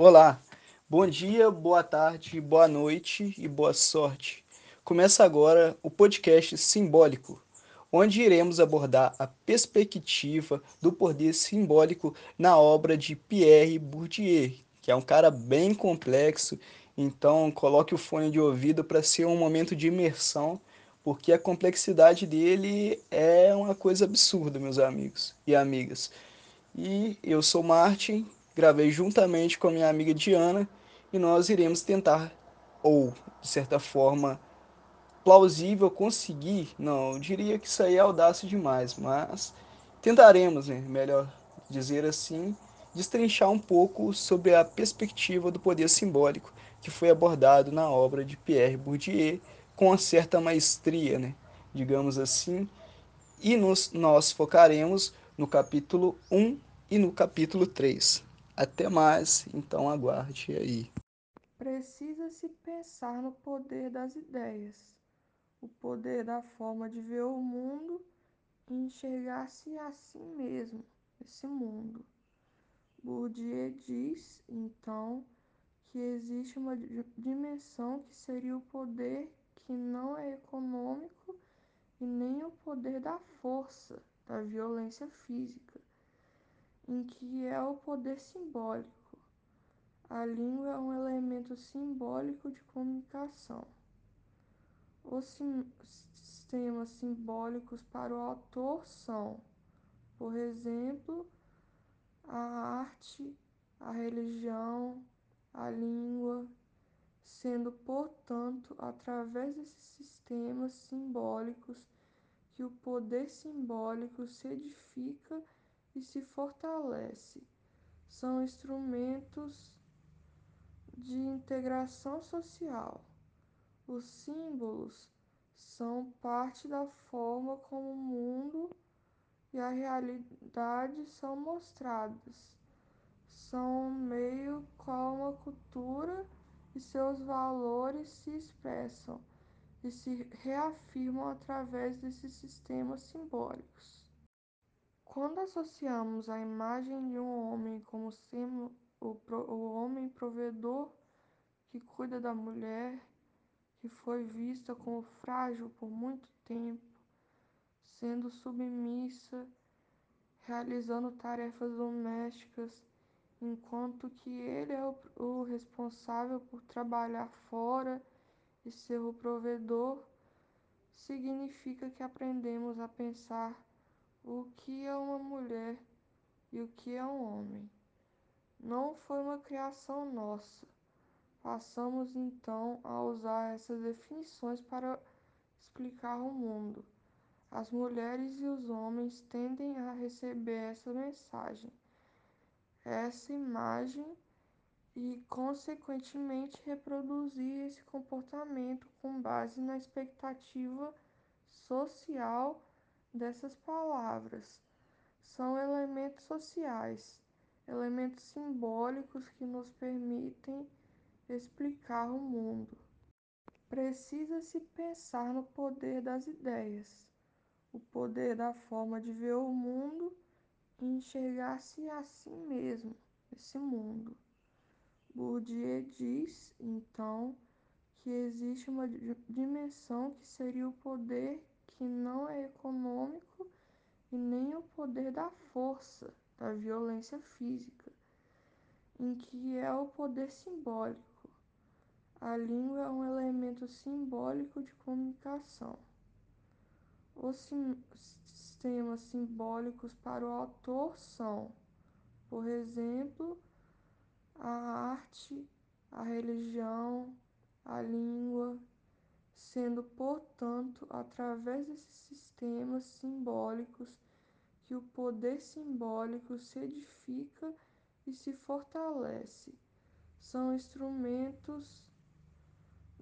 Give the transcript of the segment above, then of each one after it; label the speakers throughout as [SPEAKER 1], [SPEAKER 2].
[SPEAKER 1] Olá, bom dia, boa tarde, boa noite e boa sorte. Começa agora o podcast Simbólico, onde iremos abordar a perspectiva do poder simbólico na obra de Pierre Bourdieu, que é um cara bem complexo, então coloque o fone de ouvido para ser um momento de imersão, porque a complexidade dele é uma coisa absurda, meus amigos e amigas. E eu sou Martin, gravei juntamente com a minha amiga Diana e nós iremos tentar, ou de certa forma plausível, conseguir, não, diria que isso aí é audácia demais, mas tentaremos, né, melhor dizer assim, destrinchar um pouco sobre a perspectiva do poder simbólico que foi abordado na obra de Pierre Bourdieu com uma certa maestria, né, digamos assim, e nos, nós focaremos no capítulo 1 e no capítulo 3. Até mais, então aguarde aí.
[SPEAKER 2] Precisa-se pensar no poder das ideias, o poder da forma de ver o mundo e enxergar-se a si mesmo, esse mundo. Bourdieu diz, então, que existe uma dimensão que seria o poder que não é econômico e nem o poder da força, da violência física, em que é o poder simbólico. A língua é um elemento simbólico de comunicação. Os sistemas simbólicos para o autor são, por exemplo, a arte, a religião, a língua, sendo, portanto, através desses sistemas simbólicos que o poder simbólico se edifica e se fortalece. São instrumentos de integração social. Os símbolos são parte da forma como o mundo e a realidade são mostradas. São meio qual a cultura e seus valores se expressam e se reafirmam através desses sistemas simbólicos. Quando associamos a imagem de um homem como sendo o, o homem provedor que cuida da mulher, que foi vista como frágil por muito tempo, sendo submissa, realizando tarefas domésticas, enquanto que ele é o, o responsável por trabalhar fora e ser o provedor, significa que aprendemos a pensar o que é uma mulher e o que é um homem. Não foi uma criação nossa. Passamos então a usar essas definições para explicar o mundo. As mulheres e os homens tendem a receber essa mensagem, essa imagem e, consequentemente, reproduzir esse comportamento com base na expectativa social dessas palavras. São elementos sociais elementos simbólicos que nos permitem explicar o mundo. Precisa-se pensar no poder das ideias, o poder da forma de ver o mundo e enxergar-se a si mesmo, esse mundo. Bourdieu diz, então, que existe uma dimensão que seria o poder que não é econômico e nem o poder da força, da violência física, em que é o poder simbólico. A língua é um elemento simbólico de comunicação. Os sistemas simbólicos para o autor são, por exemplo, a arte, a religião, a língua, sendo, portanto, através desses sistemas simbólicos que o poder simbólico se edifica e se fortalece. São instrumentos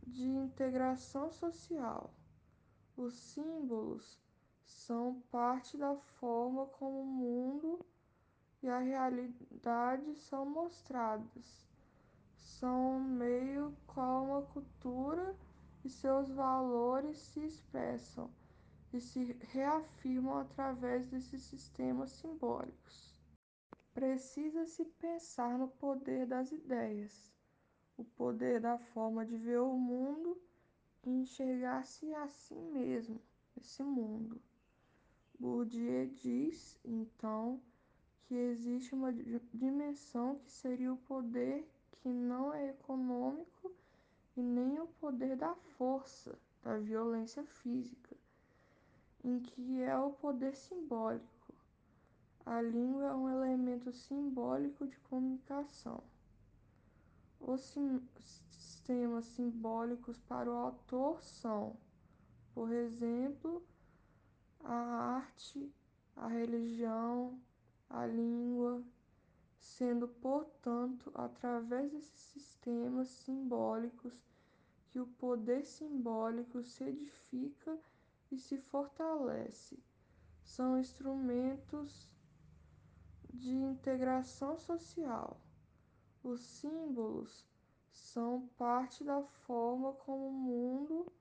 [SPEAKER 2] de integração social. Os símbolos são parte da forma como o mundo e a realidade são mostradas. São meio qual a cultura e seus valores se expressam e se reafirmam através desses sistemas simbólicos. Precisa-se pensar no poder das ideias, o poder da forma de ver o mundo e enxergar-se a si mesmo, esse mundo. Bourdieu diz, então, que existe uma dimensão que seria o poder que não é econômico e nem o poder da força, da violência física, em que é o poder simbólico. A língua é um elemento simbólico de comunicação. Os sistemas simbólicos para o autor são, por exemplo, a arte, a religião, a língua, sendo, portanto, através desses sistemas simbólicos que o poder simbólico se edifica e se fortalece. São instrumentos de integração social. Os símbolos são parte da forma como o mundo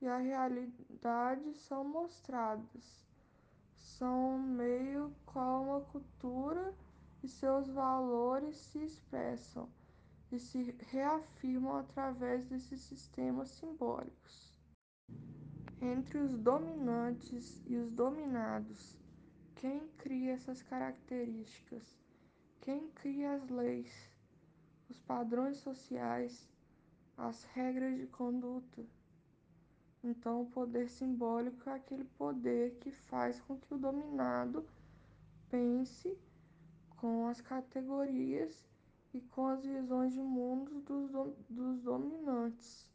[SPEAKER 2] e a realidade são mostradas. São meio como a cultura e seus valores se expressam e se reafirmam através desses sistemas simbólicos. Entre os dominantes e os dominados, quem cria essas características? Quem cria as leis, os padrões sociais, as regras de conduta? Então, o poder simbólico é aquele poder que faz com que o dominado pense com as categorias e com as visões de mundo dos, do, dos dominantes.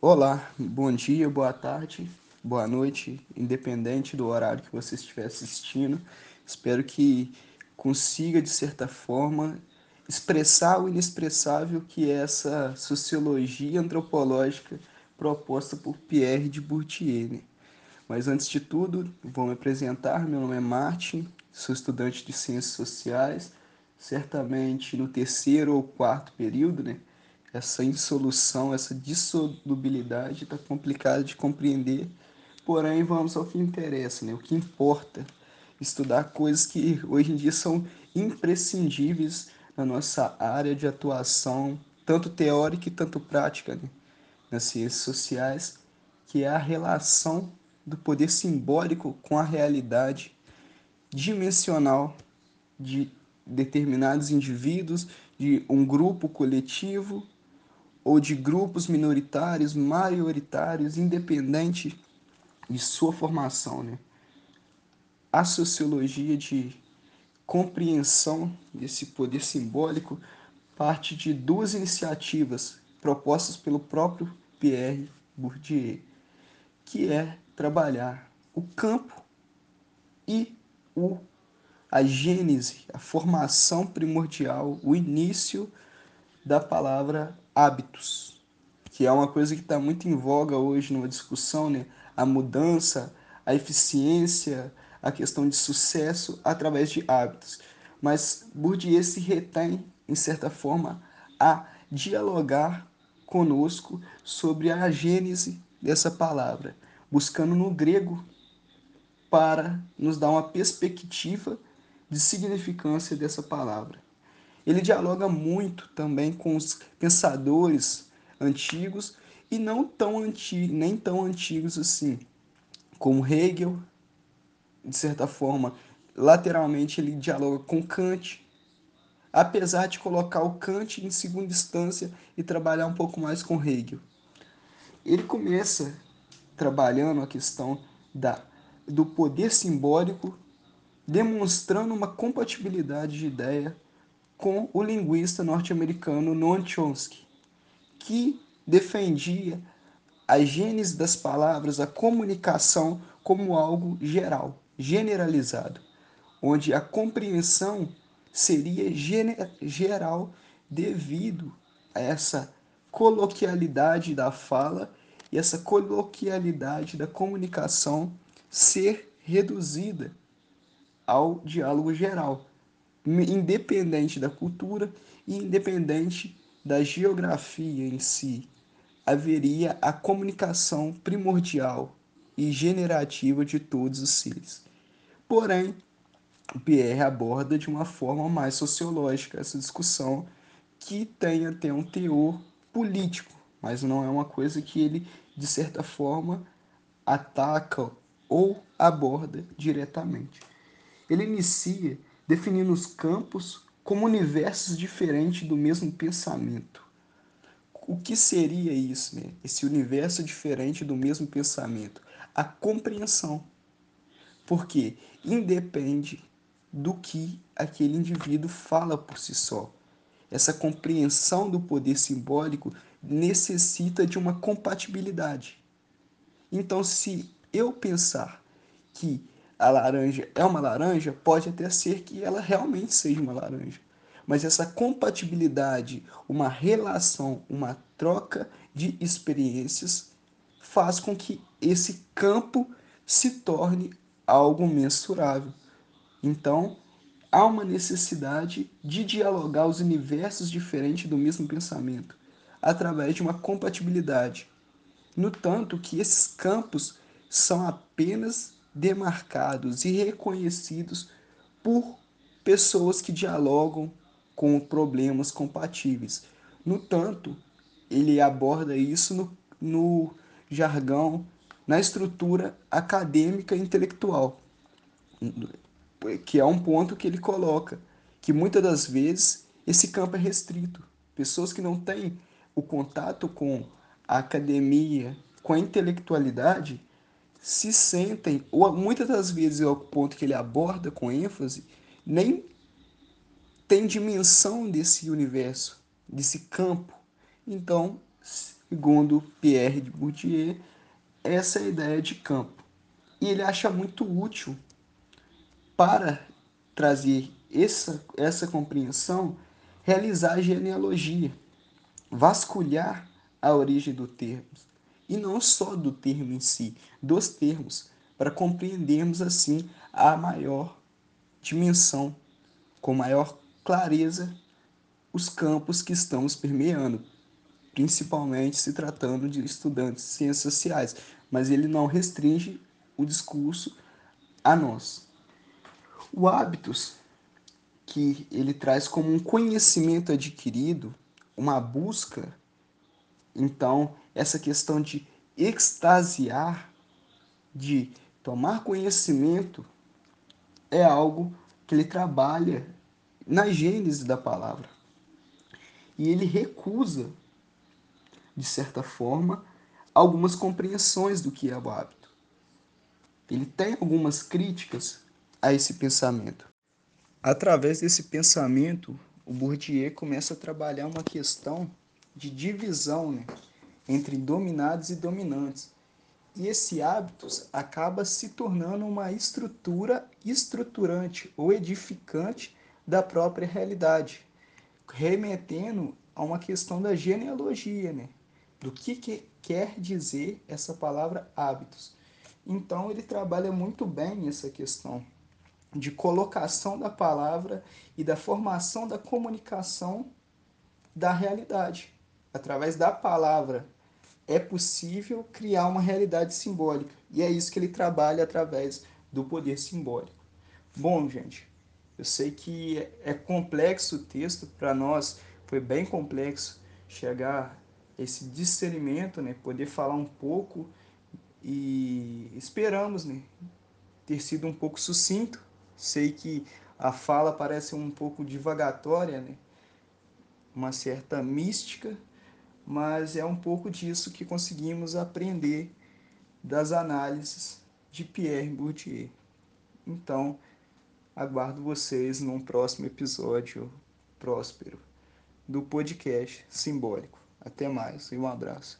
[SPEAKER 1] Olá, bom dia, boa tarde boa noite, independente do horário que você estiver assistindo. Espero que consiga, de certa forma, expressar o inexpressável que é essa sociologia antropológica proposta por Pierre de Bourdieu. Mas antes de tudo, vou me apresentar. Meu nome é Martin, sou estudante de Ciências Sociais, certamente no terceiro ou quarto período, né? Essa insolução, essa dissolubilidade está complicada de compreender Porém, vamos ao que interessa, né? O que importa estudar coisas que hoje em dia são imprescindíveis na nossa área de atuação, tanto teórica e tanto prática, né? nas ciências sociais, que é a relação do poder simbólico com a realidade dimensional de determinados indivíduos, de um grupo coletivo ou de grupos minoritários, maioritários, independente de sua formação, né? A sociologia de compreensão desse poder simbólico parte de duas iniciativas propostas pelo próprio Pierre Bourdieu, que é trabalhar o campo e o a gênese, a formação primordial, o início da palavra hábitos, que é uma coisa que está muito em voga hoje numa discussão, né? a mudança, a eficiência, a questão de sucesso através de hábitos. Mas Bourdieu se retém, em certa forma, a dialogar conosco sobre a gênese dessa palavra, buscando no grego para nos dar uma perspectiva de significância dessa palavra. Ele dialoga muito também com os pensadores antigos e não tão antigos, nem tão antigos assim, como Hegel, de certa forma, lateralmente ele dialoga com Kant, apesar de colocar o Kant em segunda instância e trabalhar um pouco mais com Hegel. Ele começa trabalhando a questão da, do poder simbólico, demonstrando uma compatibilidade de ideia com o linguista norte-americano Noam Chomsky, que defendia a gênese das palavras, a comunicação como algo geral, generalizado, onde a compreensão seria geral devido a essa coloquialidade da fala e essa coloquialidade da comunicação ser reduzida ao diálogo geral, independente da cultura e independente da geografia em si, haveria a comunicação primordial e generativa de todos os seres. Porém, Pierre aborda de uma forma mais sociológica essa discussão que tem até um teor político, mas não é uma coisa que ele, de certa forma, ataca ou aborda diretamente. Ele inicia definindo os campos como universos diferentes do mesmo pensamento. O que seria isso, né? Esse universo diferente do mesmo pensamento? A compreensão. Porque independe do que aquele indivíduo fala por si só. Essa compreensão do poder simbólico necessita de uma compatibilidade. Então, se eu pensar que a laranja é uma laranja, pode até ser que ela realmente seja uma laranja. Mas essa compatibilidade, uma relação, uma troca de experiências faz com que esse campo se torne algo mensurável. Então, há uma necessidade de dialogar os universos diferentes do mesmo pensamento, através de uma compatibilidade. No tanto que esses campos são apenas demarcados e reconhecidos por pessoas que dialogam com problemas compatíveis. No tanto, ele aborda isso no, no jargão, na estrutura acadêmica e intelectual, que é um ponto que ele coloca, que muitas das vezes esse campo é restrito. Pessoas que não têm o contato com a academia, com a intelectualidade, se sentem, ou muitas das vezes é o ponto que ele aborda com ênfase, nem tem dimensão desse universo, desse campo. Então, segundo Pierre de Bourdieu, essa é a ideia de campo. E ele acha muito útil para trazer essa, essa compreensão, realizar a genealogia, vasculhar a origem do termo, e não só do termo em si, dos termos, para compreendermos assim a maior dimensão, com maior clareza, os campos que estamos permeando, principalmente se tratando de estudantes de ciências sociais, mas ele não restringe o discurso a nós. O hábitos que ele traz como um conhecimento adquirido, uma busca, então essa questão de extasiar, de tomar conhecimento, é algo que ele trabalha na gênese da palavra. E ele recusa, de certa forma, algumas compreensões do que é o hábito. Ele tem algumas críticas a esse pensamento. Através desse pensamento, o Bourdieu começa a trabalhar uma questão de divisão né, entre dominados e dominantes. E esse hábitos acaba se tornando uma estrutura estruturante ou edificante da própria realidade, remetendo a uma questão da genealogia, né? do que, que quer dizer essa palavra hábitos. Então ele trabalha muito bem essa questão de colocação da palavra e da formação da comunicação da realidade. Através da palavra é possível criar uma realidade simbólica. E é isso que ele trabalha através do poder simbólico. Bom, gente, eu sei que é complexo o texto, para nós foi bem complexo chegar a esse discernimento, né, poder falar um pouco e esperamos né, ter sido um pouco sucinto. Sei que a fala parece um pouco divagatória, né, uma certa mística, mas é um pouco disso que conseguimos aprender das análises de Pierre Bourdieu. Então, aguardo vocês num próximo episódio próspero do podcast Simbólico. Até mais e um abraço.